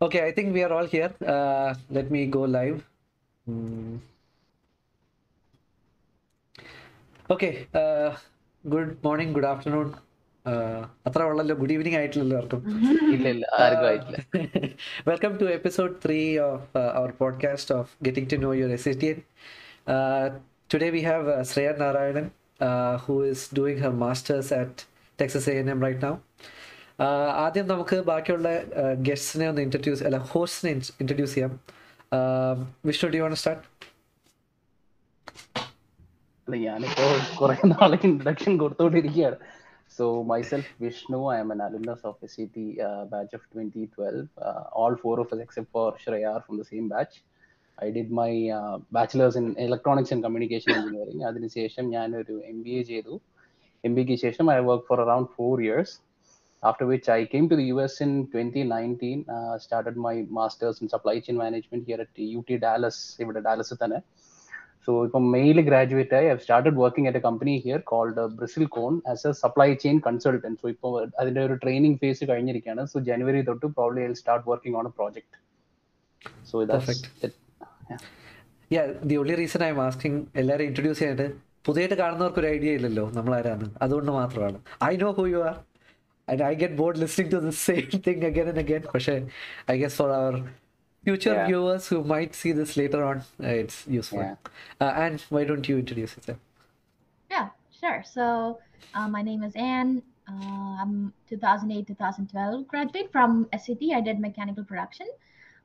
Okay, I think we are all here. Uh, let me go live. Hmm. Okay, uh, good morning, good afternoon. Uh, good evening. Uh, welcome to episode 3 of our podcast of Getting to Know Your SSDN. Today we have uh, Shreya Narayanan, who is doing her master's at Texas A&M right now. ആദ്യം നമുക്ക് ബാക്കിയുള്ള ഗസ്റ്റിനെ ഒന്ന് introduce അല്ല ഹോസ്റ്റിനെ introduce ചെയ്യാം. Vishnu D won't start ഞാനിപ്പോ കുറെ നാളെ introduction കൊടുത്തോണ്ടിരിക്കുകയാണ് so myself Vishnu I am an alumnus of S C batch of twenty twelve all four of except for for Shreya are from the same batch. I did my bachelor's in electronics and communication engineering അതിനുശേഷം ഞാനൊരു M B A ചെയ്തു. M ബിക്ക് ശേഷം I work for around four years after which I came to the US in 2019, uh, started my master's in supply chain management here at UT Dallas, ഇവിടെ Dallas തന്നെ. So ഇപ്പം mail graduate ആയി. I started working at a company here called Bristlecone as a supply chain consultant so ഇപ്പോൾ അതിന്റെ ഒരു training phase കഴിഞ്ഞിരിക്കുകയാണ്. So ജനുവരി തൊട്ട് probably I start working on a project so Perfect. Yeah the only reason I am asking എല്ലാവരും introduce ചെയ്യാനായിട്ട് പുതിയതായിട്ട് കാണുന്നവർക്ക് ഒരു ഐഡിയ ഇല്ലല്ലോ നമ്മൾ ആരാണ് അതുകൊണ്ട് മാത്രമാണ്. I know who you are and I get bored listening to the same thing again and again. Koshe, I guess for our future yeah. viewers who might see this later on, uh, it's useful. Yeah. Uh, Anne, why don't you introduce yourself? Yeah, sure. So uh, my name is Anne. Uh, I'm 2008-2012 graduate from SCT. I did mechanical production.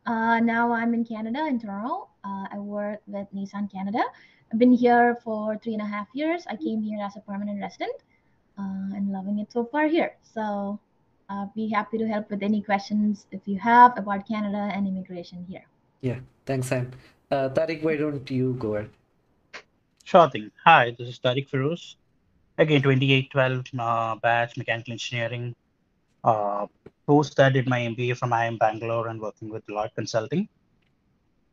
Uh, now I'm in Canada, in Toronto. Uh, I work with Nissan Canada. I've been here for three and a half years. I came here as a permanent resident uh, and loving it so far here. So uh, be happy to help with any questions if you have about Canada and immigration here. Yeah, thanks, Sam. Uh, Tariq, why don't you go ahead? Sure thing. Hi, this is Tariq Feroz. Again, 2812 uh, batch, mechanical engineering. Uh, post that, did my MBA from IIM Bangalore and working with Deloitte Consulting.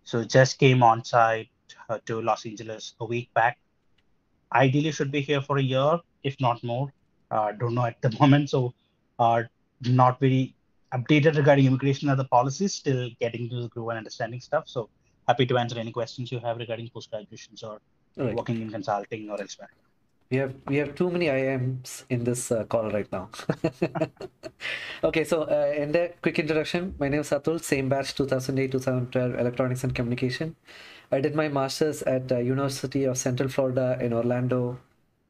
So just came on site uh, to Los Angeles a week back. Ideally, should be here for a year, if not more. Uh, don't know at the moment, so uh, not very updated regarding immigration and the policies. Still getting to the groove and understanding stuff. So happy to answer any questions you have regarding post graduations or working in consulting or elsewhere. We have we have too many IMs in this uh, call right now. okay, so uh, in the quick introduction, my name is Atul, same batch 2008-2012 Electronics and Communication. I did my masters at uh, University of Central Florida in Orlando,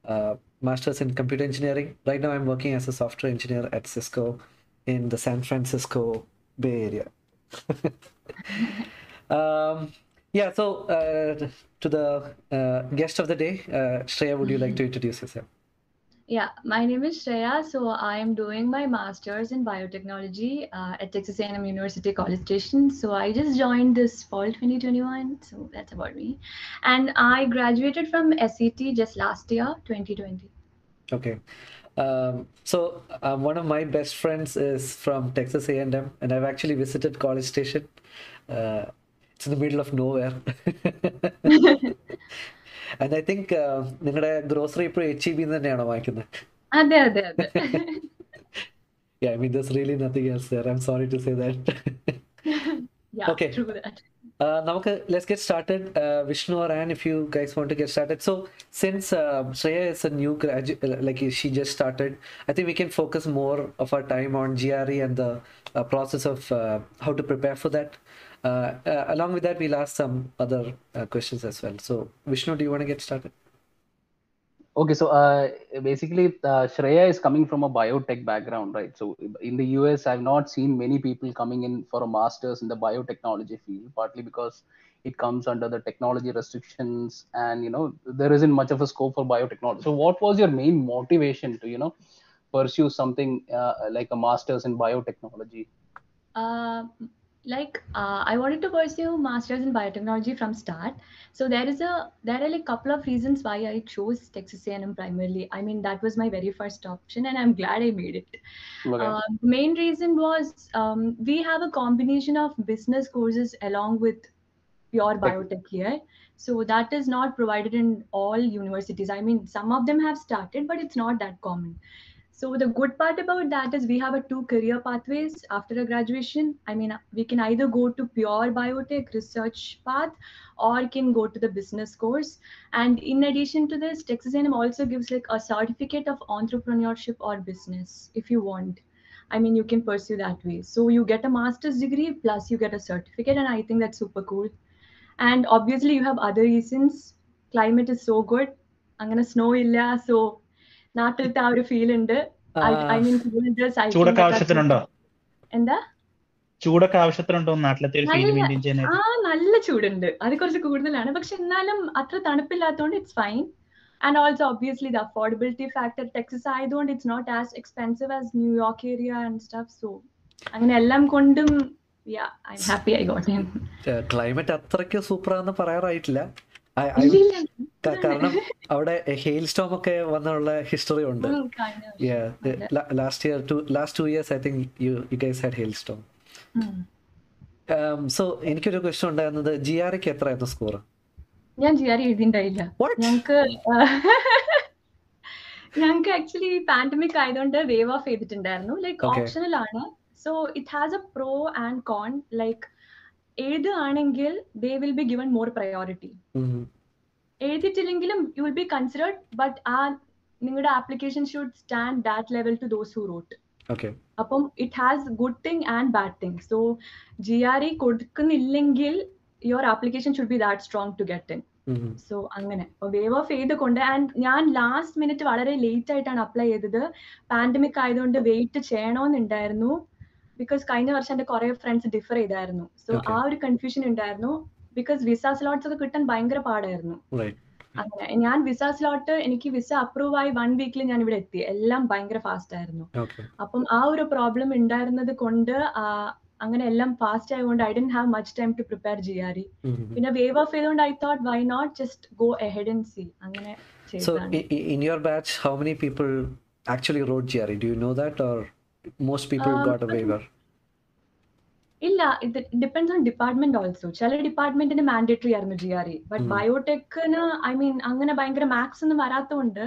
uh, masters in computer engineering. Right now, I'm working as a software engineer at Cisco in the San Francisco Bay Area. um, yeah, so uh, to the uh, guest of the day, uh, Shreya, would you like to introduce yourself? Yeah, my name is Shreya. So I am doing my master's in biotechnology uh, at Texas A&M University College Station. So I just joined this fall 2021. So that's about me. And I graduated from SCT just last year, 2020. Okay. Um, so um, one of my best friends is from Texas A&M, and I've actually visited College Station. Uh, it's in the middle of nowhere. and I think നിങ്ങളുടെ grocery ഇപ്പോൾ H E B തന്നെയാണോ വാങ്ങിക്കുന്നത് അതെ അതെ അതെ Yeah, I mean, there's really nothing else there. I'm sorry to say that. yeah, Okay. true that. Uh, നമുക്ക് let's get started. Uh, Vishnu or Anne, if you guys want to get started. So since uh, Shreya is a new graduate, like she just started, I think we can focus more of our time on GRE and the uh, process of uh, how to prepare for that. Uh, uh, along with that, we'll ask some other uh, questions as well. So Vishnu, do you want to get started? Okay, so uh, basically, uh, Shreya is coming from a biotech background, right? So in the US, I've not seen many people coming in for a master's in the biotechnology field, partly because it comes under the technology restrictions, and you know there isn't much of a scope for biotechnology. So, what was your main motivation to you know pursue something uh, like a master's in biotechnology? Like uh, I wanted to pursue masters in biotechnology from start. So there is a there are like couple of reasons why I chose Texas A&M primarily. I mean that was my very first option, and I'm glad I made it. Okay. Uh, main reason was um, we have a combination of business courses along with pure biotech here. So that is not provided in all universities. I mean, some of them have started, but it's not that common. So the good part about that is we have a two career pathways after a graduation. I mean, we can either go to pure biotech research path or can go to the business course. And in addition to this, Texas A&M also gives like a certificate of entrepreneurship or business if you want. I mean, you can pursue that way. So you get a master's degree plus you get a certificate, and I think that's super cool. And obviously, you have other reasons. Climate is so good. I'm gonna snow illa, so നാട്ടിലത്തെ ആ ഒരു feel ഉണ്ട്. I mean ചൂടൊക്കെ ആവശ്യത്തിനുണ്ടോ? എന്താ? ചൂടൊക്കെ ആവശ്യത്തിനുണ്ടോ? നാട്ടിലത്തെ ഒരു feel നല്ല- ആ നല്ല ചൂടുണ്ട്. അത് കുറച്ച് കൂടുതലാണ്. പക്ഷെ എന്നാലും അത്ര തണുപ്പില്ലാത്തതുകൊണ്ട് it's fine and also obviously the affordability factor Texas ആയതുകൊണ്ട് it's not as expensive as New York area and stuff so അങ്ങനെ എല്ലാം കൊണ്ടും yeah I happy I got him climate അത്രയ്ക്ക് സൂപ്പറാന്ന് പറയാറായിട്ടില്ല. കാരണം അവിടെ ഹെയിൽ സ്റ്റോം ഒക്കെ വന്നുള്ള ഹിസ്റ്ററി ഉണ്ട്. Last year to last two years I think you you guys had hail storm so എനിക്കൊരു ക്വസ്റ്റ്യൻ ഉണ്ടായിരുന്നത് ജി ആർക്ക് എത്രയായിരുന്നു സ്കോർ ഞാൻ ജി ആർ എഴുതിണ്ടായില്ല. ഞങ്ങൾക്ക് ഞങ്ങക്ക് ഞങ്ങക്ക് ആക്ച്വലി പാൻഡമിക് ആയതുകൊണ്ട് വേവ് ഓഫ് ചെയ്തിട്ടുണ്ടായിരുന്നു. ലൈക്ക് ഓപ്ഷണൽ ആണ്. So it has a pro and con like എഴുതുകയാണെങ്കിൽ they will be given more priority എഴുതിയിട്ടില്ലെങ്കിലും you will be considered but ah നിങ്ങളുടെ application should stand that level to those who wrote അപ്പം it has good thing and bad thing so G R E കൊടുക്കുന്നില്ലെങ്കിൽ your application should be that strong to get in so അങ്ങനെ. Waive off ചെയ്തുകൊണ്ട് and ഞാൻ last minute വളരെ late ആയിട്ടാണ് apply ചെയ്തത്. Pandemic ആയതുകൊണ്ട് wait ചെയ്യണമെന്നുണ്ടായിരുന്നു because കഴിഞ്ഞ വർഷം എന്റെ കുറെ ഫ്രണ്ട്സ് ഡിഫർ ചെയ്തായിരുന്നു. സോ ആ ഒരു കൺഫ്യൂഷൻ ഉണ്ടായിരുന്നു. ബിക്കോസ് വിസ സ്ലോട്ട്സ് ഒക്കെ കിട്ടാൻ ഭയങ്കര പാടായിരുന്നു. അങ്ങനെ ഞാൻ വിസ സ്ലോട്ട് എനിക്ക് വിസ അപ്രൂവ് ആയി വൺ വീക്കിൽ ഞാൻ ഇവിടെ എത്തി. എല്ലാം ഭയങ്കര ഫാസ്റ്റ് ആയിരുന്നു. അപ്പം ആ ഒരു പ്രോബ്ലം ഉണ്ടായിരുന്നത് കൊണ്ട് അങ്ങനെ എല്ലാം ഫാസ്റ്റ് ആയതുകൊണ്ട് I didn't have much time to prepare ചെയ്യാറ് പിന്നെ വേവ് ഓഫ് ചെയ്തുകൊണ്ട് I thought why not just go ahead and see അങ്ങനെ So in your batch, how many people actually wrote GRE? Do you know that, or most people Um, got a waiver? ഇല്ല ഇത് depends on department also ചില ഡിപ്പാർട്ട്മെന്റിന് mandatory ആയിരുന്നു G R E but. ബയോടെക്കിന് I mean അങ്ങനെ ഭയങ്കര maths ഒന്നും വരാത്തതുകൊണ്ട്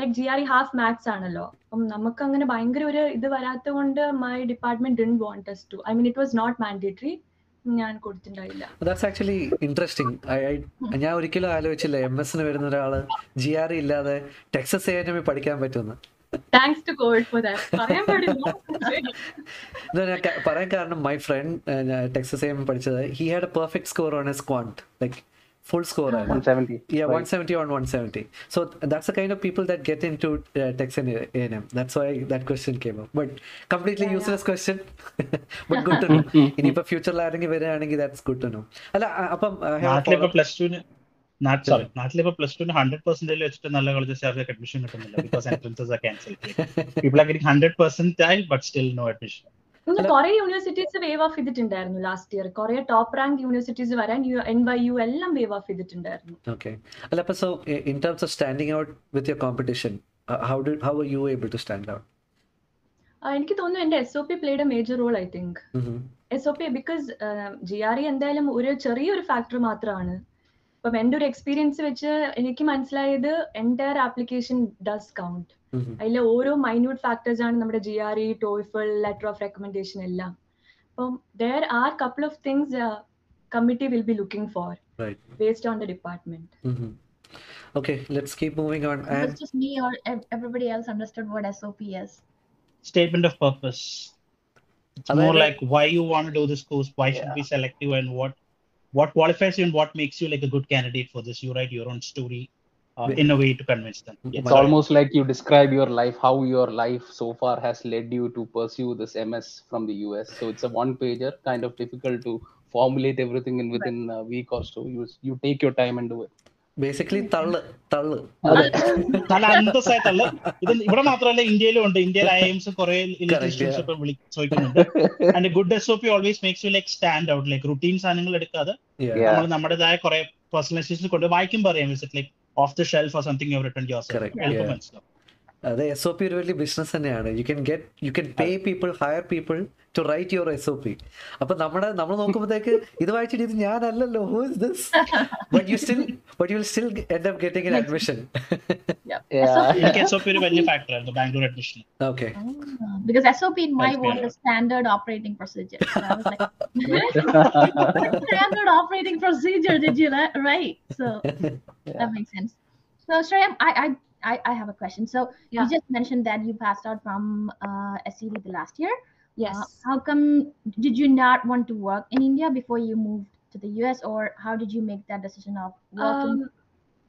like G R E half maths ആണല്ലോ. അപ്പം നമുക്ക് അങ്ങനെ ഭയങ്കര ഒരു ഇത് വരാത്തതുകൊണ്ട് my department didn't want to I mean it was not mandatory ഞാൻ കൊടുത്തിട്ടുണ്ടായില്ല. ദാറ്റ്സ് ആക്ച്വലി ഇൻട്രസ്റ്റിംഗ് ഞാൻ ഒരിക്കലും ആലോചിച്ചില്ല എം എസിന് വരുന്ന ഒരാൾ ജി ആർ ഇല്ലാതെ ടെക്സസ് എ പഠിക്കാൻ പറ്റുമെന്ന്. Thanks to covid for that പറയാൻ പാടില്ല ഞാൻ പറയാൻ കാരണം മൈ ഫ്രണ്ട് ടെക്സസ് എം പഠിച്ചത് he had a perfect score on his quant like full score. 170. Yeah, 170 on 170. So that's the kind of people that get into uh, Texas A&M. That's why that question came up. But completely useless question. but good to know. In future, that's good to know. അല്ല plus ടുന് ടുവിന് sorry നാട്ടിലിപ്പോ plus ടുവിന് hundred percentage വെച്ചിട്ട് നല്ല colleges അവർക്ക് admission കിട്ടുന്നില്ല. Because entrances are cancel people are getting hundred percentage but still no admission കുറെ യൂണിവേഴ്സിറ്റീസ് വേവ് ഓഫ് ചെയ്തിട്ടുണ്ടായിരുന്നു ലാസ്റ്റ് ഇയർ കുറെ ടോപ്പ് റാങ്ക് യൂണിവേഴ്സിറ്റീസ് വരാൻ എൻ വൈ യു എല്ലാം വേവ് ഓഫ് ചെയ്തിട്ടുണ്ടായിരുന്നു. Okay. അല്ല അപ്പൊ so in in terms of standing out with your competition, did how did how able you able to stand out? ആ, എനിക്ക് തോന്നുന്നു എന്റെ S O P played a major role I think. S O P because G R E എന്തായാലും ഒരു ചെറിയൊരു factor മാത്രമാണ് ഇപ്പം എന്റെ ഒരു എക്സ്പീരിയൻസ് വെച്ച് എനിക്ക് മനസ്സിലായത് എന്റയർ ആപ്ലിക്കേഷൻ ഡസ് കൗണ്ട് അതിലെ അതിൽ ഓരോ മൈന്യൂട്ട് ഫാക്ടേഴ്സ് ആണ് നമ്മുടെ G R E TOEFL letter of recommendation എല്ലാം അപ്പം there are couple of things committee will be looking for Right. Based on the department Mhm. Okay, let's keep moving on. And it's just me or everybody else understood what SOP is? statement of purpose. It's more like why you want to do this course, why yeah. should we select you, and what what qualifies you and what makes you like a good candidate for this. You write your own story uh, in a way to convince them. Yes, It's sorry. almost like you describe your life, how your life so far has led you to pursue this MS from the US. So it's a one pager, kind of difficult to formulate everything in within a week or so. You you take your time and do it. Basically തള്ള് തള്ള്. നല്ല തള്ള്. ഇത് ഇവിടെ മാത്രമല്ല ഇന്ത്യയിലും ഉണ്ട്. ഇന്ത്യയിൽ I എംസ് കുറെ ചോദിക്കുന്നുണ്ട്. And good S O P always makes you like stand out like routine സാധനങ്ങൾ എടുക്കാതെ. നമ്മൾ നമ്മുടേതായ കുറെ പേഴ്സണലൈസേഷൻ കൊണ്ട് വായിക്കും പറയാം is it like off the shelf or something you return your Correct, എളുപ്പം മനസ്സിലാവും അത് എസ് ഒ പി ഒരു വലിയ ബിസിനസ് തന്നെയാണ് you can get you can pay people higher people to write your S O P അപ്പൊ നമ്മുടെ നമ്മൾ നോക്കുമ്പോഴത്തേക്ക് ഇത് വായിച്ചിട്ട് ഇത് ഞാനല്ലല്ലോ who is this but you still but you will still end up getting N admission Yeah. Yeah. എനിക്ക് S O P ഒരു വലിയ ഫാക്ടർ ആയിരുന്നു Bangalore admission okay Ah, because SOP in my That's was fair. a standard operating procedure. So I was like, standard operating procedure, did you le- right? So that makes sense. So Shreya, I, I I I have a question. So Yeah. you just mentioned that you passed out from uh, SCT the last year. Yes. Uh, how come did you not want to work in India before you moved to the US, or how did you make that decision of working? Um,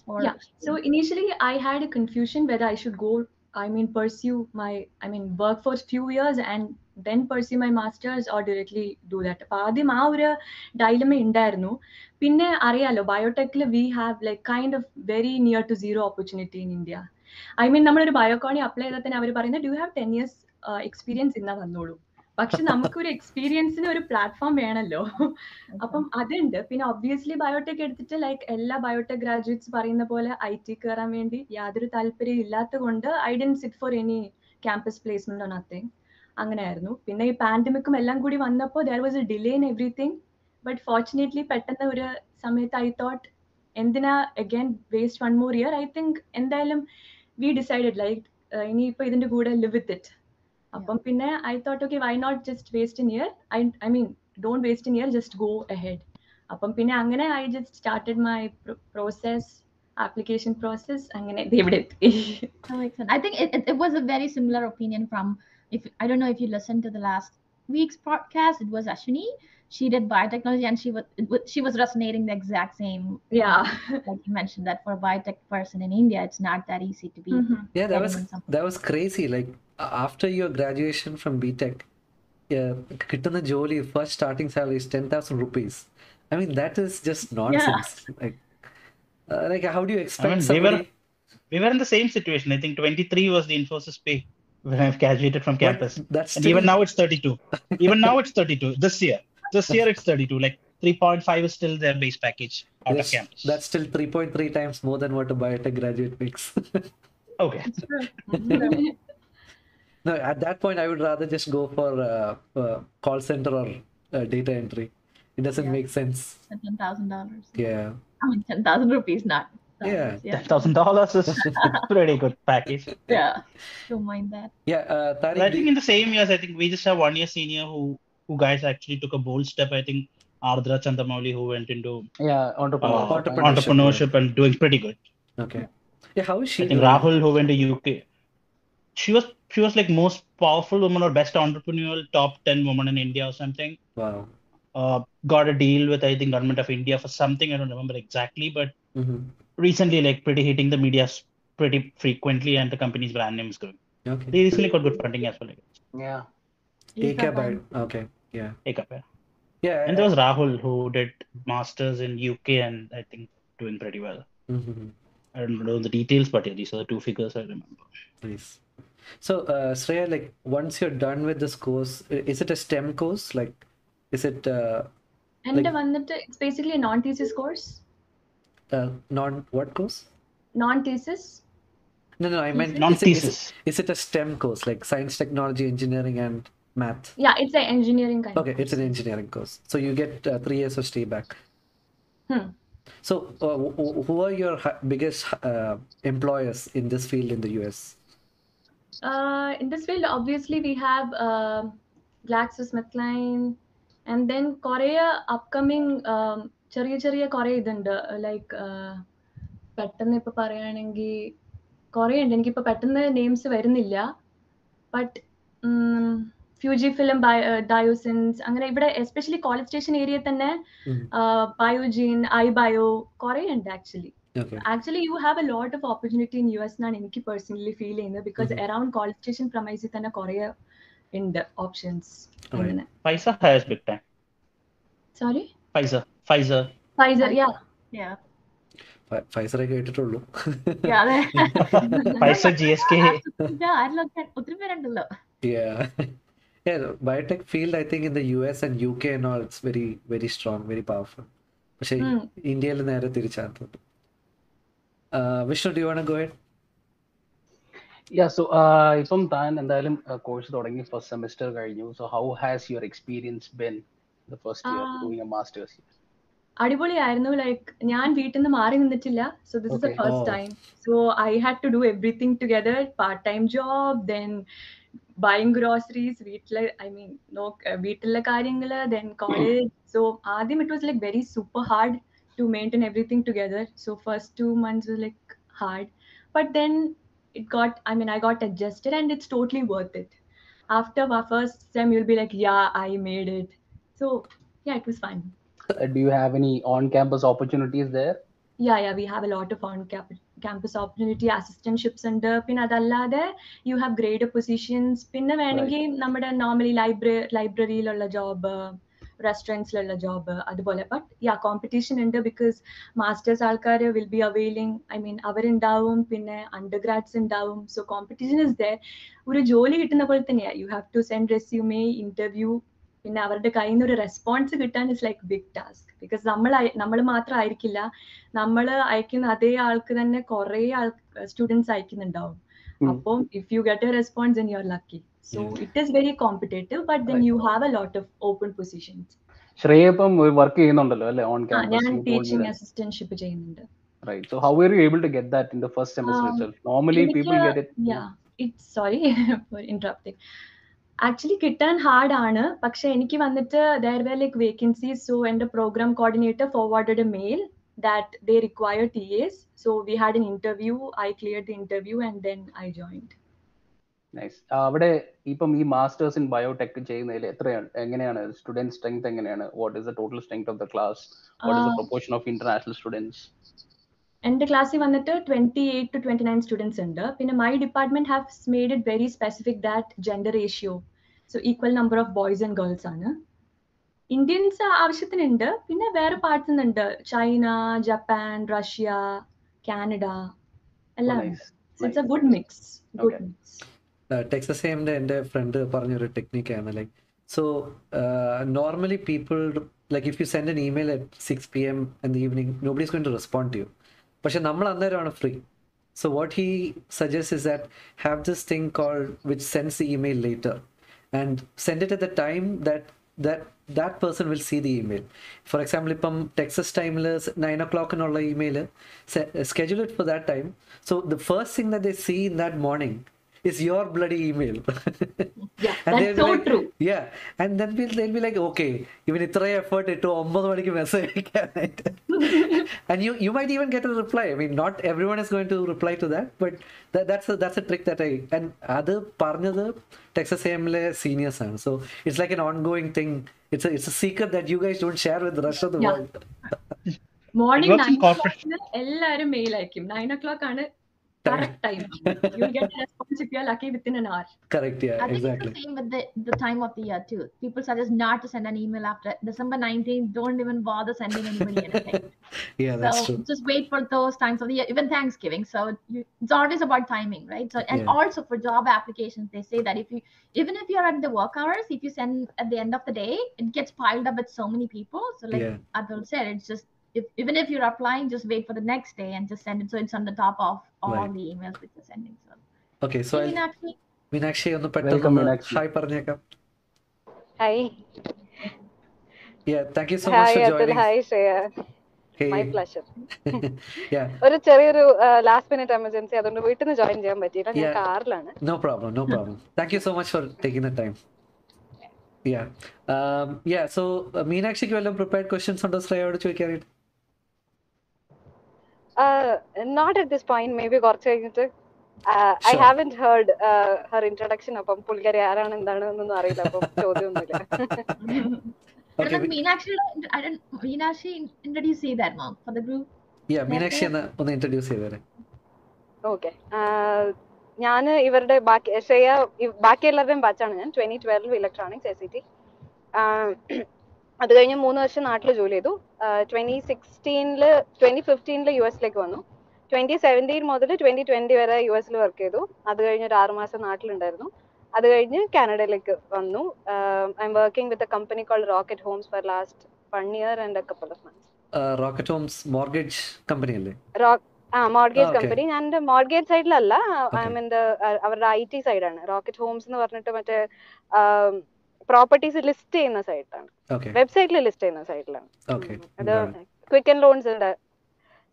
or yeah. So initially, I had a confusion whether I should go. I mean, pursue my. I mean, work for a few years and then pursue my masters or directly do that അപ്പൊ ആദ്യം ആ ഒരു dilemma ഉണ്ടായിരുന്നു പിന്നെ അറിയാലോ ബയോടെക്കിൽ we have like kind of very near to zero opportunity in India I mean നമ്മളൊരു ബയോകോണി apply ചെയ്താൽ തന്നെ അവർ പറയുന്നത് do have ten years experience ഇന്നാ വന്നോളൂ. പക്ഷെ നമുക്കൊരു എക്സ്പീരിയൻസിന് ഒരു പ്ലാറ്റ്ഫോം വേണമല്ലോ അപ്പം അതുണ്ട്. പിന്നെ ഒബ്വിയസ്ലി ബയോടെക് എടുത്തിട്ട് ലൈക്ക് എല്ലാ ബയോടെക് ഗ്രാജുവേറ്റ്സ് പറയുന്ന പോലെ ഐ ടി കയറാൻ വേണ്ടി യാതൊരു താല്പര്യം ഇല്ലാത്തത് കൊണ്ട് I didn't sit for any campus placement on nothing അങ്ങനെയായിരുന്നു. പിന്നെ ഈ പാൻഡമിക്കും എല്ലാം കൂടി വന്നപ്പോൾ there was a delay in everything but fortunately പെട്ടെന്ന് ഒരു സമയത്ത് ഐ തോട്ട് എന്തിനാ again waste one more year I think എന്തായാലും വി ഡിസൈഡഡ് ലൈക്ക് ഇനിയിപ്പോൾ ഇതിന്റെ കൂടെ ലിവ് വിത്ത് ഇറ്റ് അപ്പം പിന്നെ I thought okay why not just waste an year I I mean don't waste an year just go ahead അപ്പം പിന്നെ അങ്ങനെ I just started my process application process അങ്ങനെ ദേ ഇവിടെ എത്തി That makes sense. I think it, it, it was a very similar opinion from if I don't know if you listened to the last week's podcast. It was Ashwini. She did biotechnology and she was, it was she was resonating the exact same Yeah. like you mentioned that for a biotech person in India, it's not that easy to be. Yeah, that was getting something. that was crazy. Like a- after your graduation from BTech, yeah, കിട്ടുന്ന ജോലി first starting salary is ten thousand rupees. I mean that is just nonsense. Like, uh, like how do you expect we somebody? were- We were in the same situation. I think 23 was the Infosys pay when I graduated from But campus. that's And still, even now it's 32. Even now it's 32. This year. This year it's 32. Like 3.5 is still their base package out that's, of campus. that's still three point three times more than what a biotech graduate makes. okay. no, at that point I would rather just go for uh, uh, call center or uh, data entry. It doesn't Yeah. make sense. Ten thousand dollars. Yeah. I mean ten thousand rupees, not. Yeah. dollars. Yeah. $10,000 is pretty good package. Yeah. Don't mind that. Yeah. Uh, Tariq, I think in the same years, I think we just have one year senior who who guys actually took a bold step. I think Ardra Chandamali who went into Yeah, uh, entrepreneur. Entrepreneur. entrepreneurship and doing pretty good. okay. Yeah. How is she? I think doing? Rahul who went to UK. She was she was like most powerful woman or best entrepreneurial top ten woman in India or something. Wow. Uh, got a deal with I think government of India for something I don't remember exactly, but hmm recently like pretty hitting the media pretty frequently and the company's brand name is growing. Okay. They recently got good funding as well. I guess. Yeah. Eka Bad. Okay. Yeah. Take up, yeah. Yeah. And there was Rahul who did masters in UK and I think doing pretty well. Mhm. I don't know the details, but yeah, these are the two figures I remember. Nice. So, uh, Shreya, like once you're done with this course, is it a STEM course? Like, is it uh, and like, the, it's basically a non-thesis course. Uh, non what course? Non-thesis. No no i meant non-thesis is it, is, it a stem course like science technology engineering and math? Yeah it's an engineering kind okay it's an engineering course. So you get uh, three years of stay back. Hmm. so uh, who are your biggest uh, employers in this field in the us uh, in this field obviously we have uh, glaxosmithkline and then കുറേ upcoming um, ചെറിയ ചെറിയ കുറേ ഇതുണ്ട് like പെട്ടെന്ന് ഇപ്പൊ പറയുകയാണെങ്കിൽ കുറേ ഉണ്ട് എനിക്കിപ്പോൾ പെട്ടെന്ന് നെയിംസ് വരുന്നില്ല ബട്ട് ഫ്യൂജി ഫിലിം ഡയോസിൻസ് അങ്ങനെ ഇവിടെ എസ്പെഷ്യലി കോളേജ് സ്റ്റേഷൻ ഏരിയ തന്നെ. ബയോജീൻ ഐ ബയോ കുറേ ഉണ്ട് actually. Actually you have a lot of opportunity in U S എന്നാണ് എനിക്ക് പേഴ്സണലി ഫീൽ ചെയ്യുന്നത് ബിക്കോസ്. അറൌണ്ട് കോളേജ് സ്റ്റേഷൻ പ്രമൈസിൽ തന്നെ കുറെ ഉണ്ട് ഓപ്ഷൻസ്. അങ്ങനെ Pfizer hires big time. Sorry Pfizer Pfizer Pfizer yeah Pfizer I കേട്ടിട്ടുള്ളൂ. Pfizer GSK. Yeah, ആരിലൊക്കെ ഒത്തിരി പേരുണ്ടല്ലോ. Yeah. yeah, biotech field, I think in the US and UK and all, it's very, very strong, very powerful. പക്ഷേ Hmm. ഇന്ത്യയിൽ നേരെ തിരിച്ചാണ് Vishnu do you want go ahead yeah so ഇപ്പം താൻ എന്തായാലും കോഴ്സ് തുടങ്ങി ഫസ്റ്റ് സെമിസ്റ്റർ കഴിഞ്ഞു. So how has your experience been the first year. Doing a masters അടിപൊളിയായിരുന്നു. ലൈക്ക് ഞാൻ വീട്ടിൽ നിന്ന് മാറി നിന്നിട്ടില്ല. So this is the first Oh. Time so I had to do everything together part time job then buying groceries വീട്ടിലെ I mean no വീട്ടിലെ കാര്യങ്ങൾ then college so ആദ്യം it was like very super hard to maintain everything together so first two months like hard but then it got i mean i got adjusted and it's totally worth it after our first sem you'll be like yeah i made it so yeah it was fun do you have any on campus opportunities there yeah yeah we have a lot of on cap- campus opportunity assistantships ഉണ്ട് പിന്നെ അതല്ലാതെ you have grade positions പിന്നെ വേണമെങ്കിൽ നമ്മുടെ normally library ലൈബ്രറിയിലുള്ള job റെസ്റ്റോറന്റ്സിലുള്ള job അതുപോലെ. But yeah competition ഉണ്ട് because masters ആൾക്കാർ will be availing I mean അവരുണ്ടാവും പിന്നെ അണ്ടർ ഗ്രാഡ്സ് ഉണ്ടാവും. സോ കോമ്പറ്റീഷൻ ഇസ് ദ ഒരു ജോലി കിട്ടുന്ന പോലെ തന്നെയാണ് you have to send resume interview പിന്നെ അവരുടെ കയ്യിൽ നിന്ന് ഒരു റെസ്പോൺസ് കിട്ടാൻ is like big task because നമ്മൾ നമ്മൾ മാത്രം ആയിരിക്കില്ല നമ്മൾ അയക്കുന്ന അതേ ആൾക്ക് തന്നെ കുറേ ആൾ സ്റ്റുഡൻസ് അയക്കുന്നുണ്ടാവും. അപ്പം if you get a response in your lucky so Yeah. It is very competitive but then Right. U have a lot of open positions Shreya ഇപ്പം വർക്ക് ചെയ്യുന്നുണ്ടല്ലോ അല്ലെ ഓൺ ആ ഞാൻ ക്യാമ്പസ് ടീച്ചിങ് അസിസ്റ്റന്റ്ഷിപ്പ് ചെയ്യുന്നുണ്ട് right so how were you able to get that in the first semester Um, itself normally people എനിക്ക് get it yeah it's sorry for interrupting actually കിട്ടാൻ hard ആണ് പക്ഷെ എനിക്ക് വന്നിട്ട് there were like vacancies so എൻ്റെ program coordinator forwarded A mail that they require T S so we had an interview I clear the interview and then I joined nice അവിടെ ഇപ്പം ഈ masters in biotech ചെയ്യുന്നതിൽ എത്രയാണ് എങ്ങനെയാണ്? Student strength എങ്ങനെയാണ്? What is the total strength of the class what is the. Proportion of international students എന്റെ ക്ലാസ്സിൽ വന്നിട്ട് twenty eight to twenty nine students ഉണ്ട്. പിന്നെ my department have made it very specific that gender ratio so equal number of boys and girls ആണ്. Indians ആവശ്യത്തിനുണ്ട്. പിന്നെ വേറെ parts ഉണ്ട് ചൈന ജപ്പാൻ റഷ്യ കാനഡ എല്ലാം it's a good mix good mix Texas എയിമിന്റെ എൻ്റെ friend പറഞ്ഞൊരു ടെക്നിക്കാണ് like so normally people like if you send an email at six P M in the evening nobody is going to respond to you പക്ഷെ നമ്മൾ അന്നേരമാണ് free so what he suggest is that have this thing call which സെൻഡ്സ് the email later and send it at the time that that that person will see the email. For example, ഇപ്പം Texas ടൈമിൽ nine ഒ ക്ലോക്കിനുള്ള email schedule it for that time. So the first thing that they see in that morning is your bloody email. Yeah, And that's so like- true. Yeah, and then we'll, they'll be like, okay, even ഇത്രയും effort ഇട്ടു ഒമ്പത് മണിക്ക് message അയക്കാനായിട്ട് and you you might even get a reply. I mean, not everyone is going to reply to that, but that, that's a, that's a trick that I and അത് പറഞ്ഞത് Texas seniors seniors ആണ് so it's like an ongoing thing it's it's a secret that you guys don't share with rest of the Yeah. world. Morning nine എല്ലാരും mail അയക്കും nine o'clock ആണ് correct time. You'll get a response if you're lucky within an hour. Correct. Yeah. I think exactly. it's the same with the, the time of the year too. People suggest not to send an email after December 19th. Don't even bother sending anybody anything. yeah, that's so true. Just wait for those times of the year, even Thanksgiving. So you, it's always about timing, right? So and yeah. also for job applications, they say that if you even if you're at the work hours, if you send at the end of the day, it gets piled up with so many people. So like yeah. Atul said, it's just if, even if you're applying, just wait for the next day and just send it so it's on the top of all Right. the emails which you're sending. So okay so I'll, Meenakshi, Meenakshi ഒന്ന് Welcome, പെട്ടെന്ന് Meenakshi. Hi പറഞ്ഞേക്കാം Hi. yeah thank you so much Hi, for Atul. joining Hi, Shreya. hey My pleasure. yeah ഒരു ചെറിയൊരു last minute emergency അതുകൊണ്ട് വീട്ടിൽ നിന്ന് join ചെയ്യാൻ പറ്റിയില്ല ഞാൻ Yeah. കാറിലാണ് No problem, no problem. Thank you so much for taking the time. Yeah. Um, yeah, so uh, മീനാക്ഷിക്ക് വല്ലതും prepared questions ഉണ്ടോ ശ്രേയോട് ചോദിക്കാനായിട്ട് not at this point maybe കുറച്ച് കഴിഞ്ഞിട്ട് I have haven't heard her introduction അപ്പം പുള്ളിക്കാരി ആരാണ് എന്താണ് എന്നൊന്നും അറിയില്ല. അപ്പം ചോദ്യമൊന്നുമില്ല. And Okay, then we- Meenakshi, I didn't, Meenakshi, did see that, mom, for the group? yeah, Meenakshi എന്ന് ഒന്ന് ഇൻട്രൊഡ്യൂസ് ചെയ്തേരെ. ഓക്കെ ഞാൻ ഇവരുടെ ബാക്കി ശ്രേയ ബാക്കി എല്ലാവരുടെയും ബാച്ചാണ് ഞാൻ. Twenty twelve electronics S C T അത് കഴിഞ്ഞ് മൂന്ന് വർഷം നാട്ടിൽ ജോലി ചെയ്തു. ട്വന്റി സിക്സ്റ്റീനിൽ ട്വന്റി ഫിഫ്റ്റീനിൽ യു എസിലേക്ക് വന്നു. ട്വന്റി സെവന്റീൻ മുതൽ ട്വന്റി ട്വന്റി വരെ യു എസിൽ വർക്ക് ചെയ്തു. അത് കഴിഞ്ഞ് ഒരു ആറ് മാസം നാട്ടിലുണ്ടായിരുന്നു. അത് കഴിഞ്ഞ് കാനഡയിലേക്ക് വന്നു. I'm working with a company call Rocket Homes for last one year and a couple of months Rocket Homes mortgage company അല്ലേ? ആ മോർഗേജ് കമ്പനി ഞാൻ എന്റെ മോർഗേജ് സൈഡിലല്ല ഐ. എം ഇൻ ദ അവരുടെ ഐ ടി സൈഡാണ് റോക്കറ്റ് ഹോംസ് എന്ന് പറഞ്ഞിട്ട് മറ്റേ properties listed in a site name okay properties listed in സൈറ്റാണ് site, ലിസ്റ്റ് ചെയ്യുന്ന സൈറ്റിലാണ് അത് Loans ആൻഡ് ലോൺസിന്റെ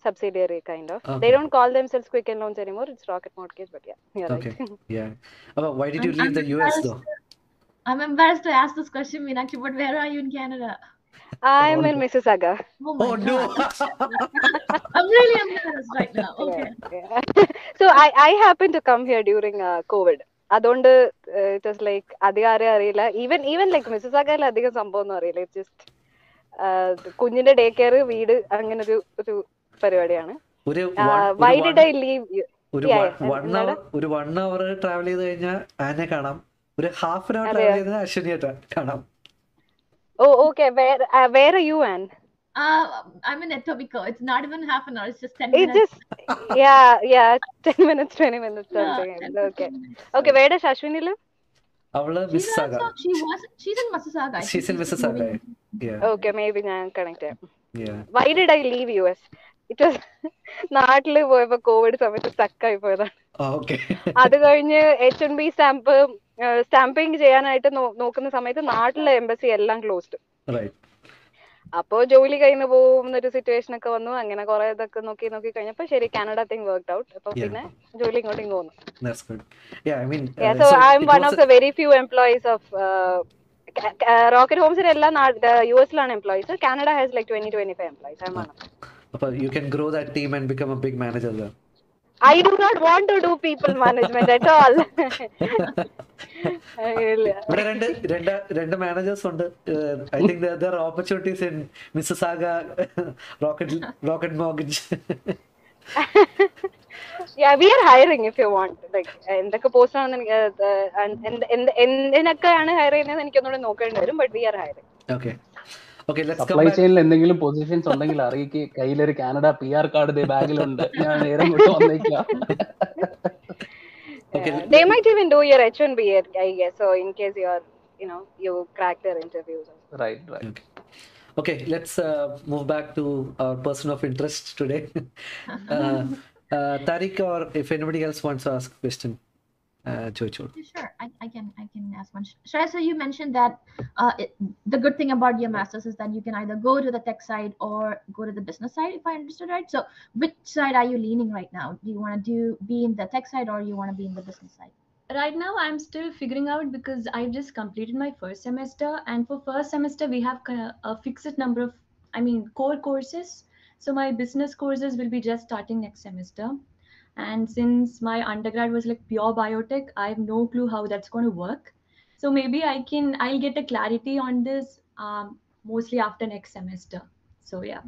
subsidiary kind of. They don't call themselves Quicken Loans anymore. It's Rocket Mortgage, but yeah, you're okay. yeah. Oh, why did you leave the US though? I'm embarrassed to ask this question, Meenakshi, but where are you in Canada? I'm in Mississauga. Oh, oh no! I'm really embarrassed right now. Okay. Yeah. So I, I happened to come here during uh, COVID. അതുകൊണ്ട് it was like അധികം ആരെയും അറിയില്ല. Even even like Mrs ആക്കാൻ അധികം സംഭവം ഒന്നും അറിയില്ല it just കുഞ്ഞിന്റെ ഡേ കെയർ വീട് അങ്ങനെ ഒരു ഒരു പരിപാടിയാണ്. ഒരു വൈ ഡിഡ് ഐ ലീവ് ഒരു വൺ അവർ ഒരു വൺ അവർ ട്രാവൽ ചെയ്ത് കഴിഞ്ഞാൽ ആനെ കാണാം. ഒരു ഹാഫ് ആൻ അവർ ട്രാവൽ ചെയ്താൽ അശ്വനിയെ കാണാം. ഓ ഓക്കെ വേറെ you an uh, I'm an Etobicoke. It's not even half an hour. It's just 10 it minutes. just, yeah, yeah. 10 minutes, 20 minutes. Something. Okay. Minutes. Okay, where does Ashwini live? അവൾ മിസ്സാകാം season മിസ്സാകാം okay maybe ഞാൻ connect ചെയ്യാം why did I leave U S it was നാട്ടിൽ പോയപ്പോ COVID സമയത്ത് സ്റ്റക്കായി പോയതാണ് അത് കഴിഞ്ഞ് H N B stamp stamping ചെയ്യാനായിട്ട് നോക്കുന്ന സമയത്ത് embassy എംബസി closed. Right. അപ്പോ ജോലി കഴിഞ്ഞു പോകുന്നൊരു സിറ്റുവേഷൻ ഒക്കെ വന്നു. അങ്ങനെ കുറെ ഇതൊക്കെ നോക്കി നോക്കി കഴിഞ്ഞപ്പോ ശരി കാനഡ തിങ് വർക്ക് ഔട്ട് അപ്പൊ പിന്നെ ജോലി ഇങ്ങോട്ട് പോകുന്നു. Very few employees of Rocket ഹോംസിന് എല്ലാം യു എസിലാണ് employees Canada has like twenty twenty five employees അപ്പോൾ you can grow that team and become a big manager I do not want to do people management at all. ഇവിടെ രണ്ട് രണ്ട് രണ്ട് managers ഉണ്ട്. I think there opportunities in Mrs Agha Rocket Rocket mortgage yeah we are hiring if you want. Like എന്തൊക്കെ post ആണ് എനിക്ക് uh, uh, എന്തൊക്കെയാണ് higher ചെയ്യുന്നത് എനിക്കൊന്നുകൂടെ നോക്കേണ്ടി വരും but we are hiring okay okay let's come supply back ചെയിനിൽ എന്തെങ്കിലും positions ഉണ്ടെങ്കിൽ അറിയിക്ക് കയ്യിലൊരു കാനഡ പി ആർ കാർഡ് ബാഗിലുണ്ട് ഞാൻ നേരെ ഇങ്ങോട്ട് വന്നേക്കാം Okay, Uh, they might even do your H1B, I guess. So in case you are, you know, you crack their interviews. Right right Okay. Okay, let's uh, move back to our person of interest today. uh, uh, Tariq, or if anybody else wants to ask a question, uh, Jojo. Yeah, Sure, I, I can I can ask one. Shreya, so you mentioned that uh, it, the good thing about your masters is that you can either go to the tech side or go to the business side, if I understood right. So which side are you leaning right now? Do you want to do be in the tech side or you want to be in the business side? right now i'm still figuring out because i've just completed my first semester and for first semester we have a fixed number of i mean core courses so my business courses will be just starting next semester and since my undergrad was like pure biotech i have no clue how that's going to work so maybe i can i'll get a clarity on this um, mostly after next semester so yeah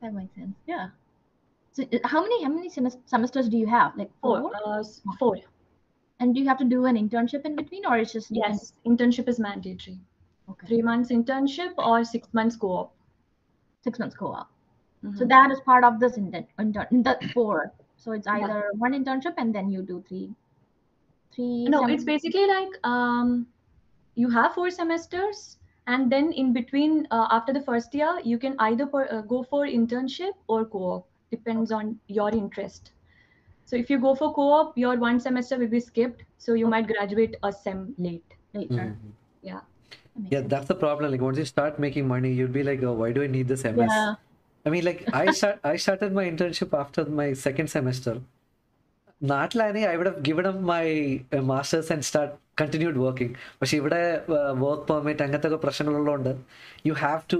That makes sense. Yeah. So uh, how many how many semes- semesters do you have? Like four? four uh, four And do you have to do an internship in between, or it's just yes internship is mandatory okay. three months internship or six months co-op six months co-op? So Mhm. that is part of this intern, intern in the four. So it's either one internship and then you do three, three. no it's basically like um you have four semesters and then in between uh, after the first year you can either per, uh, go for internship or co-op depends on your interest so if you go for co-op your one semester will be skipped so you might graduate a sem late later. Mhm. yeah Yeah, sense. that's the problem. Like once you start making money, you'll be like, oh, why do I need this MS? Yeah. I mean, like I start, I started my internship after my second semester. നാട്ടിലാണെങ്കിൽ I would have given up my masters and start continued working പക്ഷെ ഇവിടെ work permit അങ്ങനത്തെ ഒക്കെ പ്രശ്നങ്ങളുള്ളതുകൊണ്ട് U have to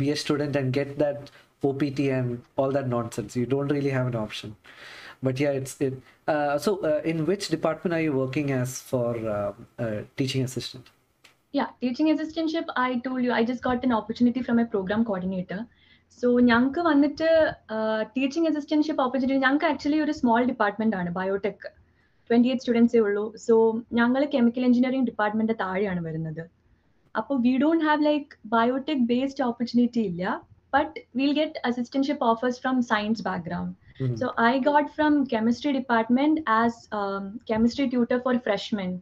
B A student and get that O P T and all that non sense you don't really have an option but yeah it's it so in which department are you working as four teaching assistant yeah teaching assistantship i told you i just got an opportunity from a program coordinator So ഞങ്ങൾക്ക് വന്നിട്ട് teaching assistantship opportunity ഞങ്ങൾക്ക് actually ഒരു small department ആണ് biotech twenty eight സ്റ്റുഡൻസേ ഉള്ളൂ. So ഞങ്ങൾ chemical engineering department താഴെയാണ് വരുന്നത്. അപ്പോൾ we don't have like biotech based opportunity ഇല്ല but will get assistantship offers from science background so I got from chemistry department as chemistry tutor for freshmen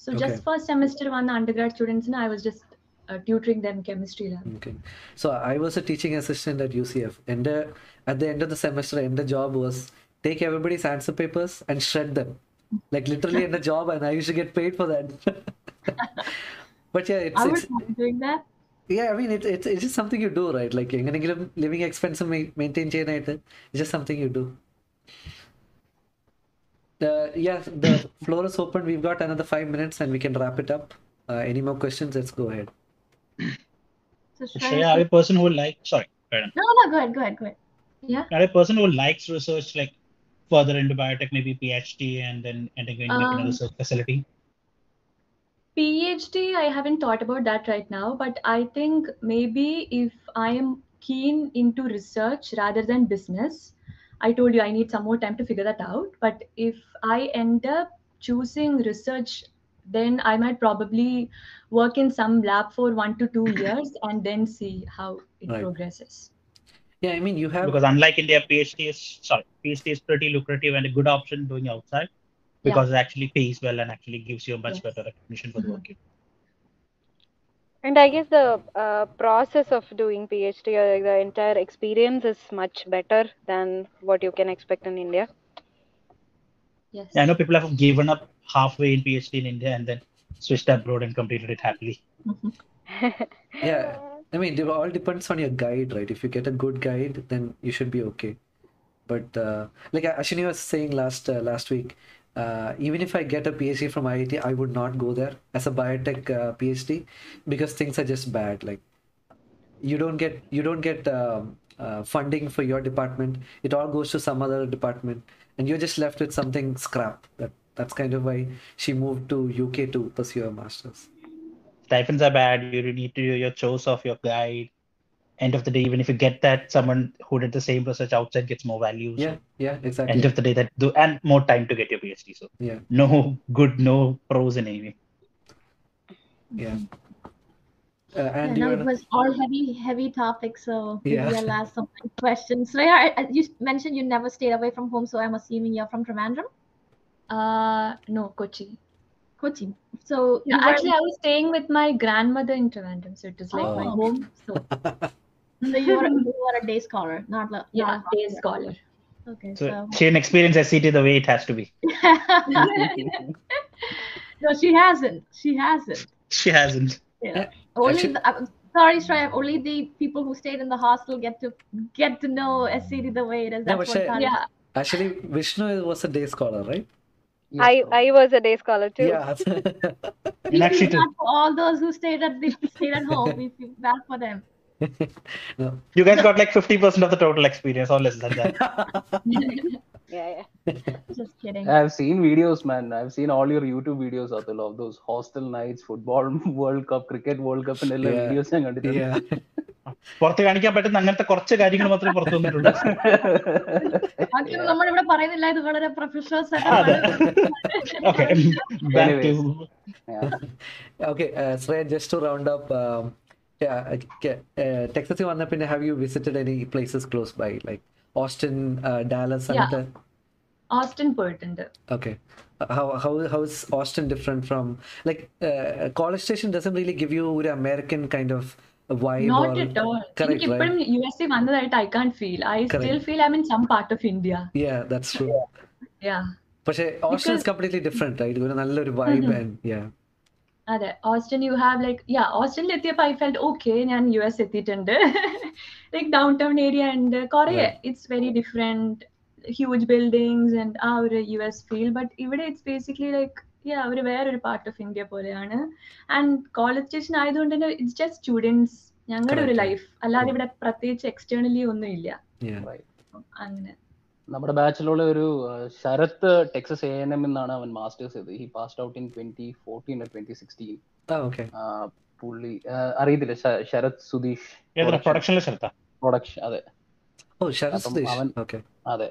so just first semester വന്ന under one undergrad students, was I was just uh, tutoring them chemistry lab. Okay. So I was a teaching assistant at UCF. And uh, at the end of the semester, and the job was take everybody's answer papers and shred them. Like literally in the job, and I used to get paid for that. but yeah, it's, I it's was not doing that. yeah, I mean, it, it's it's just something you do, right? Like എങ്ങനെയെങ്കിലും living expense maintain ചെയ്യാനായിട്ട് it's just something you do. The yeah, the floor is open. We've got another five minutes, and we can wrap it up. Uh, any more questions? Let's go ahead. So Shreya, are you a person who like sorry, ahead. no, no, go ahead, go ahead, go ahead. Yeah. Are you a person who likes research like further into biotech, maybe PhD and then into like, Um, a research facility? PhD, I haven't thought about that right now, but I think maybe if I am keen into research rather than business, I told you I need some more time to figure that out. But if I end up choosing research, then I might probably work in some lab for one to two years and then see how it Right. progresses. Yeah, I mean, you have Because unlike India, PhD is sorry, PhD is pretty lucrative and a good option doing outside because it actually pays well and actually gives you a much Yes. better recognition for the Mhm. work. And I guess the uh, process of doing PhD or the entire experience is much better than what you can expect in India. Yes. Yeah, I know people have given up halfway in PhD in India and then switched abroad and completed it happily. yeah. I mean, it all depends on your guide, right? If you get a good guide, then you should be okay. But uh, like Ashwini was saying last uh, last week, uh, even if I get a PhD from IIT, I would not go there as a biotech uh, PhD because things are just bad. Like you don't get you don't get um, uh, funding for your department. It all goes to some other department, and you're just left with something scrap. That that's kind of why she moved to UK to pursue her masters. Stipends are bad. You need to do your chores of your guide. End of the day, even if you get that, someone who did the same research outside gets more value. So Yeah, yeah, exactly. End of the day, that do and more time to get your PhD. So Yeah. no good, no pros in any. Yeah. Uh, Yeah, and you no, it was all heavy, heavy topics. So maybe Yeah. I'll ask some questions. So yeah, I- you mentioned you never stayed away from home, so I'm assuming you're from Trivandrum, Uh, no, Kochi. Kochi. So Yeah, you were- actually, I was staying with my grandmother in Trivandrum, so it was like my Oh. home. So so you were you were a day scholar, not like yeah, not a day hostel. scholar. Okay, So so she didn't experience SCT the way it has to be. no, she hasn't. She hasn't. She hasn't. Yeah. Only Actually- the, I'm sorry, Shreya. Only the people who stayed in the hostel get to get to know SCT the way it is. No, That's but what Shreya- college- Yeah, actually Vishnu was a day scholar, right? Yeah. I I was a day scholar too. Yeah. Lakshmi too. all those who stayed at the stayed at home. We feel bad for them. No. You guys got like fifty percent of the total experience, or less than that. yeah, yeah. Just kidding. I've seen videos, man. I've seen all your YouTube videos, Atul, of those hostel nights, football World Cup, cricket World Cup, and all yeah. videos. Yeah. പുറത്ത് കാണിക്കാൻ പറ്റുന്ന അങ്ങനത്തെ കുറച്ച് കാര്യങ്ങൾ മാത്രമേ പുറത്തു വന്നിട്ടുള്ളൂ. നമ്മൾ ഇത് വളരെ ടു ടെക്സസിൽ വന്ന പിന്നെ have you visited any places close by like Austin Dallas അങ്ങനത്തെ? ഓസ്റ്റിൻ പോയിട്ടുണ്ട്. Okay how how how's Austin Austin from like college uh, College Station doesn't really give you vibe Not or at all. correct, you വന്നതായിട്ട് can't feel I still Correct. Feel I mean some part of India yeah that's true. Yeah. പക്ഷേ Austin is completely completely different right? ഒരു നല്ലൊരു vibe and and yeah. അതെ. Austin you have like yeah ഓസ്റ്റിനിൽ എത്തിയപ്പോൾ I felt okay ഞാൻ U S എത്തിയിട്ടുണ്ട്. Like downtown area ഉണ്ട് കുറെ. It's very different huge buildings and ആ ഒരു യു എസ് ഫീൽ ബട്ട് ഇവിടെ ഇറ്റ്സ് ബേസിക്കലി ലൈക്ക് യാ ഒരു വേറൊരു പാർട്ട് ഓഫ് ഇന്ത്യ പോലെയാണ്. ആൻഡ് കോളേജ് സ്റ്റേഷൻ ആയതുകൊണ്ട് തന്നെ ഇറ്റ്സ് ജസ്റ്റ് സ്റ്റുഡൻസ് ഞങ്ങളുടെ ഒരു. ലൈഫ് അല്ലാതെ. ഇവിടെ പ്രത്യേകിച്ച് എക്സ്റ്റേണലി ഒന്നും ഇല്ല. Yeah. അങ്ങനെ. നമ്മുടെ ബാച്ചിലുള്ള ഒരു Sarath Texas A N M എന്നാണ് അവൻ മാസ്റ്റേഴ്സ് ചെയ്തത്. He passed out in twenty fourteen twenty sixteen oh okay. പുള്ളി അറിയത്തില്ല ശരത് സുധീഷ് പ്രൊഡക്ഷൻ അതെ. ഓ ശരത് അതെ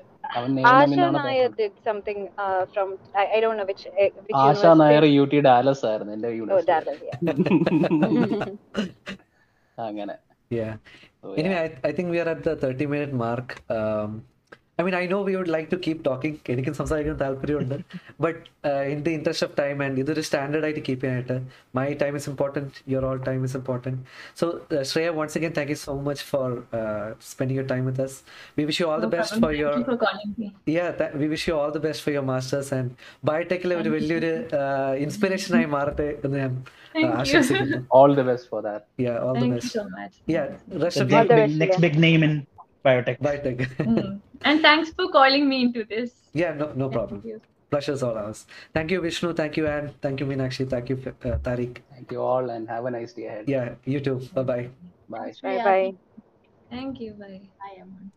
Asha Nair U T Dallas ആയിരുന്നു എന്റെ അങ്ങനെ Yeah. So, yeah. Anyway, I, I think we are at the 30 minute mark. Um, I mean, I know we would like to keep talking. എനിക്കും സംസാരിക്കാൻ താല്പര്യമുണ്ട് but in the interest of time and ഇതൊരു standard ആയിട്ട് keep ചെയ്യാനായിട്ട് my time is important your all time is important so Shreya once again thank you so much for spending your time with us we wish you all the No best problem. for Thank your you for calling me. yeah that, we wish you all the best for your masters and ബയോടെക്കിലെ ഒരു Thank you. വലിയൊരു inspiration ആയി മാറട്ടെ എന്ന് ഞാൻ Thank you. ആശംസിക്കുന്നു All the best for that. yeah all the Thank you best so much. yeah rest The of big, All the you best, big, next yeah. big name in biotech. biotech Mm. And thanks for calling me into this. yeah no no problem pleasure's all ours thank you vishnu thank you anne thank you meenakshi thank you uh, tariq Thank you all and have a nice day ahead. yeah you too bye bye Bye. Bye Yeah. Bye Thank you. Bye. Bye, everyone.